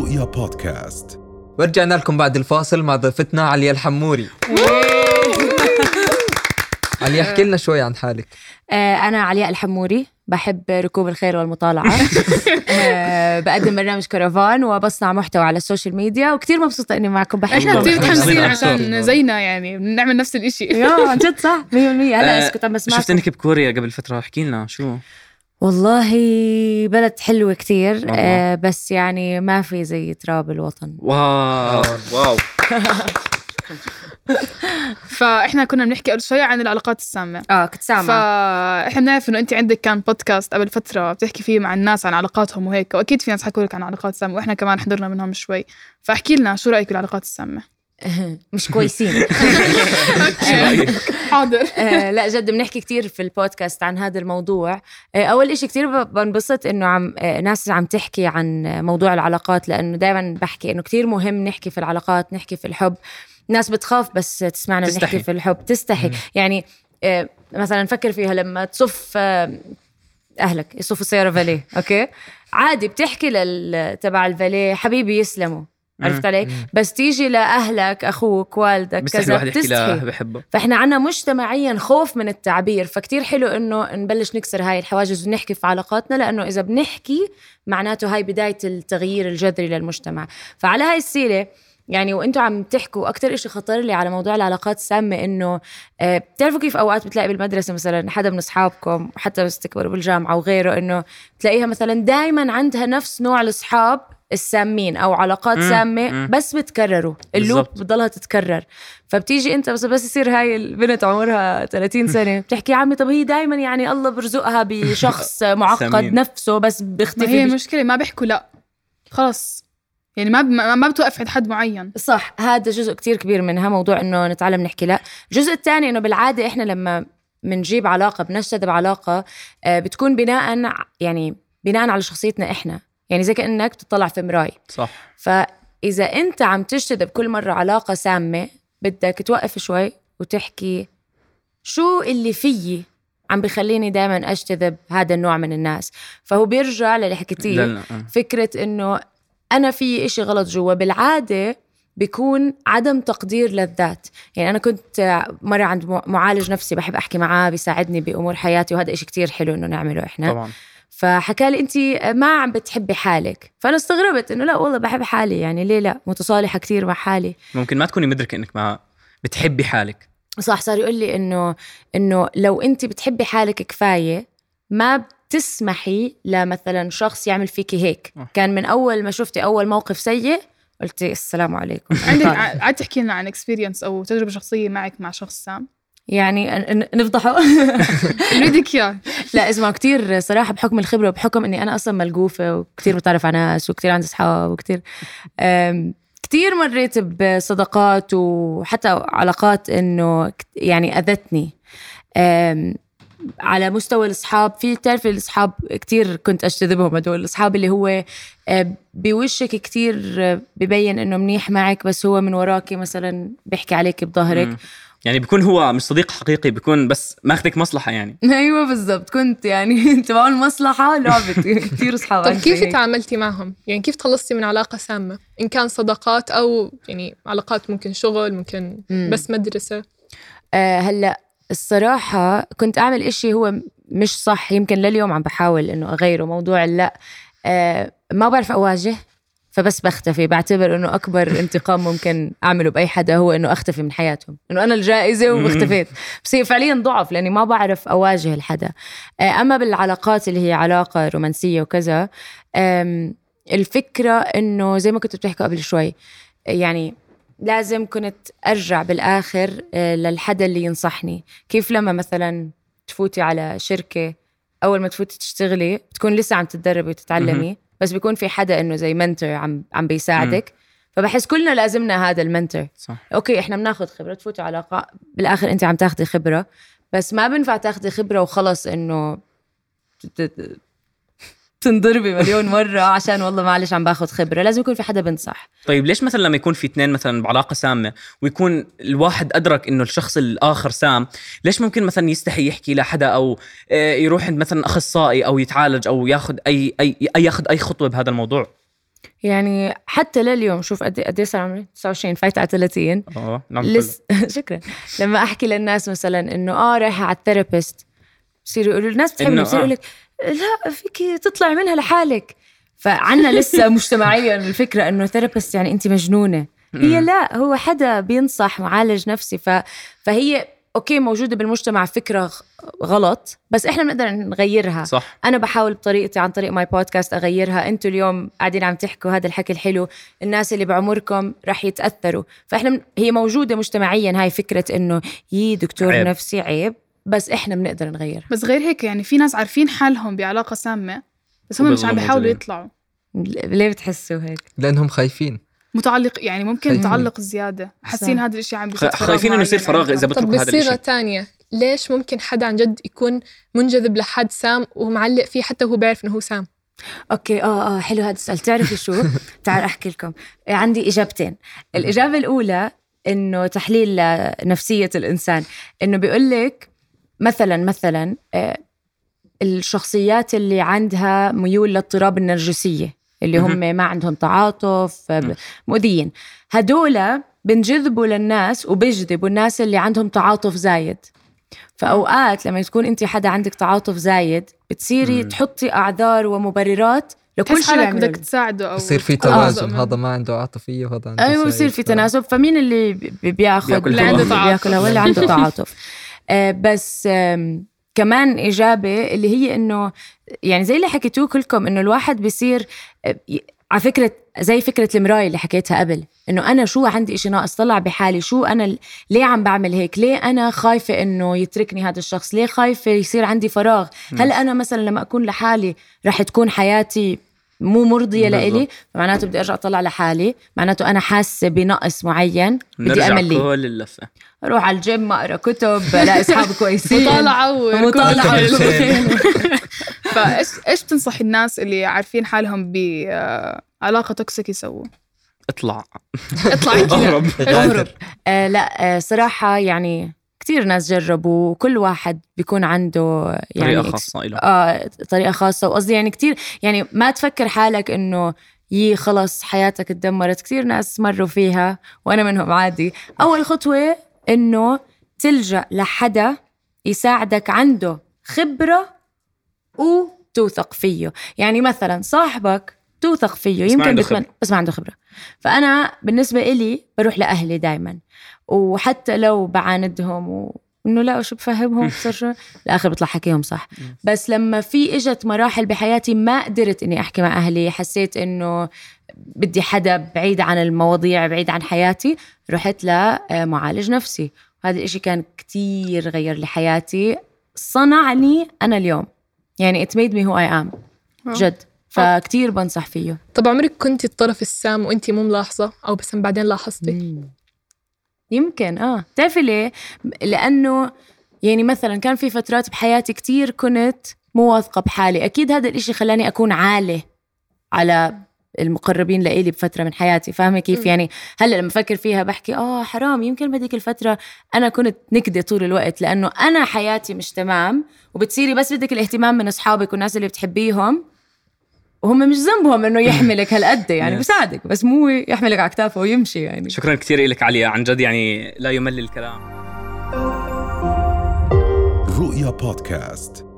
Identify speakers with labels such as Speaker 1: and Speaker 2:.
Speaker 1: رؤيا بودكاست.
Speaker 2: ورجعنا لكم بعد الفاصل مع ضيفتنا عليا الحموري. عليا احكي لنا شوي عن حالك.
Speaker 3: آه، أنا علياء الحموري بحب ركوب الخيل والمطالعة. آه، بقدم برنامج كرفان وبصنع محتوى على ال social media وكتير مبسوطة إني معكم بحكي.
Speaker 4: إحنا كثير
Speaker 2: طبعاً.
Speaker 4: متحمسين. عشان. زينا يعني بنعمل نفس الإشي.
Speaker 3: يا عن جد صح 100% هلا كنت عم بسمعكم؟
Speaker 5: شفت انك بكوريا قبل فترة احكي لنا شو؟
Speaker 3: والله بلد حلوة كتير
Speaker 5: والله.
Speaker 3: آه بس يعني ما في زي تراب الوطن.
Speaker 5: واو. واو.
Speaker 4: فإحنا كنا بنحكي قبل شوي عن العلاقات السامة.
Speaker 3: آه كنت سامعة
Speaker 4: فاحنا بنعرف إنه أنت عندك كان بودكاست قبل فترة بتحكي فيه مع الناس عن علاقاتهم وهيك وأكيد في ناس حكوا لك عن علاقات سامه وإحنا كمان حضرنا منهم شوي. فاحكي لنا شو رأيك بالعلاقات السامة؟
Speaker 3: مش كويسين.
Speaker 4: حاضر.
Speaker 3: آه، لا جد بنحكي كتير في البودكاست عن هذا الموضوع. آه، أول إشي كتير بنبسط إنه عم آه، ناس عم تحكي عن موضوع العلاقات لأنه دائما بحكي إنه كتير مهم نحكي في العلاقات نحكي في الحب. ناس بتخاف بس تسمعنا
Speaker 5: تستحي.
Speaker 3: نحكي في الحب. تستحي. يعني آه، مثلا فكر فيها لما تصف آه، أهلك يصفوا سيارة فاليه أوكي؟ عادي بتحكي لل تبع الفاليه حبيبي يسلموا. عرفت علي؟ بس تيجي لأهلك أخوك والدك كذا بتستحي
Speaker 5: بحبه.
Speaker 3: فإحنا عنا مجتمعيا خوف من التعبير فكتير حلو إنه نبلش نكسر هاي الحواجز ونحكي في علاقاتنا لأنه إذا بنحكي معناته هاي بداية التغيير الجذري للمجتمع. فعلى هاي السيرة يعني وأنتم عم تحكوا أكثر إشي خطر لي على موضوع العلاقات السامة إنه آه، بتعرفوا كيف أوقات بتلاقي بالمدرسة مثلا حدا من أصحابكم وحتى بس تكبروا بالجامعة وغيره إنه تلاقيها مثلا دائما عندها نفس نوع الأصحاب السامين أو علاقات
Speaker 5: مم،
Speaker 3: سامة
Speaker 5: مم.
Speaker 3: بس بتكرروا. اللوب. بتضلها تتكرر. فبتيجي أنت بس بس يصير هاي البنت عمرها 30 سنة. بتحكي يا عمي طب هي دائما يعني الله برزقها بشخص معقد. نفسه بس
Speaker 4: هي
Speaker 3: بيختفي. بش...
Speaker 4: المشكلة ما بيحكوا لا. خلص. يعني ما ما, ما بتوقف عند حد معين.
Speaker 3: صح هذا جزء كتير كبير منها موضوع إنه نتعلم نحكي لا. الجزء الثاني إنه بالعادة إحنا لما بنجيب علاقة بنجتذب علاقه آه، بتكون بناء يعني بناء على شخصيتنا إحنا. يعني زي كأنك بتطلع في مراي.
Speaker 5: صح.
Speaker 3: فإذا أنت عم تجتذب كل مرة علاقة سامة بدك توقف شوي وتحكي شو اللي فيي عم بخليني دائما أجتذب هذا النوع من الناس. فهو بيرجع للي حكيتيه
Speaker 5: لا.
Speaker 3: فكرة إنه أنا في إشي غلط جوا بالعادة بيكون عدم تقدير للذات. يعني أنا كنت مرة عند مع- معالج نفسي بحب أحكي معاه بيساعدني بأمور حياتي وهذا إشي كتير حلو إنه نعمله إحنا.
Speaker 5: طبعا.
Speaker 3: فحكى لي انت ما عم بتحبي حالك. فأنا استغربت إنه لا والله بحب حالي. يعني ليه لا؟ متصالحة كثير مع حالي.
Speaker 5: ممكن ما تكوني مدركة إنك ما بتحبي حالك.
Speaker 3: صح صار يقول لي إنه إنه لو انت بتحبي حالك كفاية ما بتسمحي لمثلا شخص يعمل فيكي هيك.
Speaker 5: آه.
Speaker 3: كان من أول ما شفتي أول موقف سيء قلتي السلام عليكم.
Speaker 4: عندك عاد تحكي لنا عن experience أو تجربة شخصية معك مع شخص سام؟
Speaker 3: يعني نفضحه.
Speaker 4: اللي بدك اياه
Speaker 3: لا إسمع كتير صراحة بحكم الخبرة وبحكم إني أنا أصلا ملقوفة وكتير بتعرف على ناس وكتير عندي أصحاب وكتير أم، كتير مريت بصداقات وحتى علاقات إنه كت- يعني أذتني. أم، على مستوى الأصحاب في بتعرفي الأصحاب كتير كنت أجتذبهم هدول الأصحاب اللي هو أه، بوشك كتير أه، ببين إنه منيح معك بس هو من وراكي مثلا بيحكي عليك بظهرك.
Speaker 5: يعني بيكون هو مش صديق حقيقي بيكون بس ماخذك مصلحة يعني
Speaker 3: أيوه بالضبط كنت يعني تبع المصلحه لعبت كثير اصحاب
Speaker 6: طب
Speaker 3: عندي
Speaker 6: كيف. تعاملتي معهم؟ يعني كيف تخلصتي من علاقة سامة؟ إن كان صداقات أو يعني علاقات ممكن شغل ممكن
Speaker 3: مم.
Speaker 6: بس مدرسة
Speaker 3: آه هلأ الصراحة كنت أعمل إشي هو مش صح يمكن لليوم عم بحاول إنه أغيره موضوع لأ آه ما بعرف أواجه فبس بختفي. بعتبر إنه أكبر انتقام ممكن أعمله بأي حدا هو إنه أختفي من حياتهم. إنه أنا الجائزة واختفيت. بس هي فعليا ضعف لأني ما بعرف أواجه الحدا. آه أما بالعلاقات اللي هي علاقة رومانسية وكذا الفكرة إنه زي ما كنت بتحكوا قبل شوي يعني لازم كنت أرجع بالآخر آه، للحدا اللي ينصحني. كيف لما مثلا تفوتي على شركة أول ما تفوتي تشتغلي بتكون لسه عم تتدربي وتتعلمي بس بيكون في حدا إنه زي mentor عم عم بيساعدك. فبحس كلنا لازمنا هذا ال mentor
Speaker 5: صح.
Speaker 3: okay إحنا بناخذ خبرة تفوتي علاقه بالآخر أنت عم تاخذي خبرة بس ما بنفع تاخذي خبرة وخلص إنه تنضربي مليون مرة عشان والله معلش عم باخذ خبرة. لازم يكون في حدا بنصح.
Speaker 5: طيب ليش مثلا لما يكون في اثنين مثلا بعلاقة سامة ويكون الواحد أدرك إنه الشخص الآخر سام ليش ممكن مثلا يستحي يحكي لحدا أو آه، يروح عند مثلا أخصائي أو يتعالج أو ياخذ أي أي أي ياخذ أي خطوة بهذا الموضوع؟
Speaker 3: يعني حتى لليوم شوف قد قد إيه صار عمري؟ 29 فايت على 30
Speaker 5: آه نعم
Speaker 3: yes شكرا. لما أحكي للناس مثلا إنه آه رايحة على ال therapist بصيروا يقولوا الناس بتحبني بصيروا
Speaker 5: آه.
Speaker 3: يقول لك لا فيك تطلعي منها لحالك. فعنا لسه مجتمعيا الفكرة إنه therapist يعني أنت مجنونة. هي لا هو حدا بينصح معالج نفسي. ف... فهي okay موجودة بالمجتمع فكرة غلط بس إحنا بنقدر نغيرها.
Speaker 5: صح.
Speaker 3: أنا بحاول بطريقتي عن طريق my podcast أغيرها. أنتوا اليوم قاعدين عم تحكوا هذا الحكي الحلو. الناس اللي بعمركم رح يتأثروا. فإحنا من- هي موجودة مجتمعيا هاي فكرة إنه يي دكتور
Speaker 5: عيب.
Speaker 3: نفسي عيب. بس إحنا بنقدر نغيرها
Speaker 4: بس غير هيك يعني في ناس عارفين حالهم بعلاقة سامة بس هم مش عم بيحاولوا. يطلعوا.
Speaker 3: ليه بتحسوا هيك؟
Speaker 2: لأنهم خايفين.
Speaker 4: متعلق يعني ممكن
Speaker 2: خايفين.
Speaker 4: تعلق زيادة. حاسين. هذا الشيء عم بيصير
Speaker 5: خايفين إنه يصير فراغ
Speaker 6: إذا
Speaker 5: بتركوا هذا الشيء
Speaker 6: تانية ليش ممكن حدا عن جد يكون منجذب لحد سام ومعلق فيه حتى وهو بيعرف إنه هو سام؟
Speaker 3: أوكي آه آه حلو هذا السؤال. تعرفي شو؟ تعال أحكي لكم. عندي إجابتين. الإجابة الأولى إنه تحليل نفسيه الإنسان. إنه بيقول لك مثلا مثلا آه، الشخصيات اللي عندها ميول للاضطراب النرجسية اللي هم ما عندهم تعاطف آه، مؤذيين. هدول بنجذبوا للناس وبيجذبوا الناس اللي عندهم تعاطف زايد. فأوقات لما تكون أنت حدا عندك تعاطف زايد بتصيري
Speaker 5: مم.
Speaker 3: تحطي أعذار ومبررات لكل شيء
Speaker 4: حالك بدك تساعده أو
Speaker 2: يصير في توازن. هذا ما عنده عاطفية وهذا عنده
Speaker 3: أيوه بصير. في تناسب. فمين اللي بي- بياخذ؟
Speaker 5: بياكل
Speaker 4: اللي عنده تعاطف.
Speaker 3: بياكلها واللي عنده تعاطف. بس آم، كمان إجابة اللي هي إنه يعني زي اللي حكيتوه كلكم إنه الواحد بيصير آه، على فكرة زي فكرة المراية اللي حكيتها قبل إنه أنا شو عندي إشي ناقص؟ طلع بحالي شو أنا ليه عم بعمل هيك؟ ليه أنا خايفة إنه يتركني هذا الشخص؟ ليه خايفة يصير عندي فراغ؟ هل أنا مثلا لما أكون لحالي رح تكون حياتي مو مرضية
Speaker 5: بالضبط.
Speaker 3: لإلي فمعناته بدي أرجع أطلع لحالي. معناته أنا حاسة بنقص معين بدي
Speaker 5: نرجع
Speaker 3: أعمل لي
Speaker 5: كل اللفه
Speaker 3: أروح على الجيم أقرأ كتب لا اصحاب كويسين.
Speaker 4: الخيل.
Speaker 3: وركوب
Speaker 4: فإيش إيش بتنصحي الناس اللي عارفين حالهم بعلاقة toxic يسووا؟
Speaker 5: اطلع.
Speaker 4: اطلعي كذا
Speaker 5: اهرب.
Speaker 3: اهرب. آه لا آه صراحة يعني كتير ناس جربوا وكل واحد بيكون عنده يعني طريقة
Speaker 5: خاصة له
Speaker 3: آه طريقة خاصة. وقصدي يعني كتير يعني ما تفكر حالك إنه يي خلص حياتك اتدمرت كتير ناس مروا فيها وأنا منهم عادي. أول خطوة إنه تلجأ لحدا يساعدك عنده خبرة وتوثق فيه. يعني مثلا صاحبك توثق فيه
Speaker 5: بس ما
Speaker 3: يمكن
Speaker 5: عنده
Speaker 3: بتمن... بس ما عنده خبرة. فأنا بالنسبة إلي بروح لأهلي دايما. وحتى لو بعاندهم و... انه لا شو بفهمهم؟ بصير شو؟ الآخر بيطلع حكيهم صح. بس لما في إجت مراحل بحياتي ما قدرت إني أحكي مع أهلي حسيت إنه بدي حدا بعيد عن المواضيع بعيد عن حياتي رحت لمعالج نفسي. وهذا الإشي كان كتير غير لي حياتي. صنعني أنا اليوم. يعني it made me who I am. جد. فكتير بنصح فيه.
Speaker 6: طب عمرك كنتي الطرف السام وإنتي مو ملاحظة؟ أو بس بعدين لاحظتي؟
Speaker 3: يمكن آه. بتعرفي ليه؟ لأنه يعني مثلا كان في فترات بحياتي كتير كنت مو واثقة بحالي. أكيد هذا الإشي خلاني أكون عالة على المقربين لإلي بفترة من حياتي. فاهمة كيف. يعني هلأ لما بفكر فيها بحكي آه حرام يمكن بهذيك الفترة أنا كنت نكدة طول الوقت لأنه أنا حياتي مش تمام وبتصيري بس بدك الاهتمام من أصحابك والناس اللي بتحبيهم. وهم مش ذنبهم إنه يحملك هالقد يعني
Speaker 5: Yes.
Speaker 3: بيساعدك بس مو يحملك على كتافه ويمشي يعني.
Speaker 5: شكرا كثير لك عليا عن جد يعني لا يمل الكلام.
Speaker 1: رؤيا بودكاست.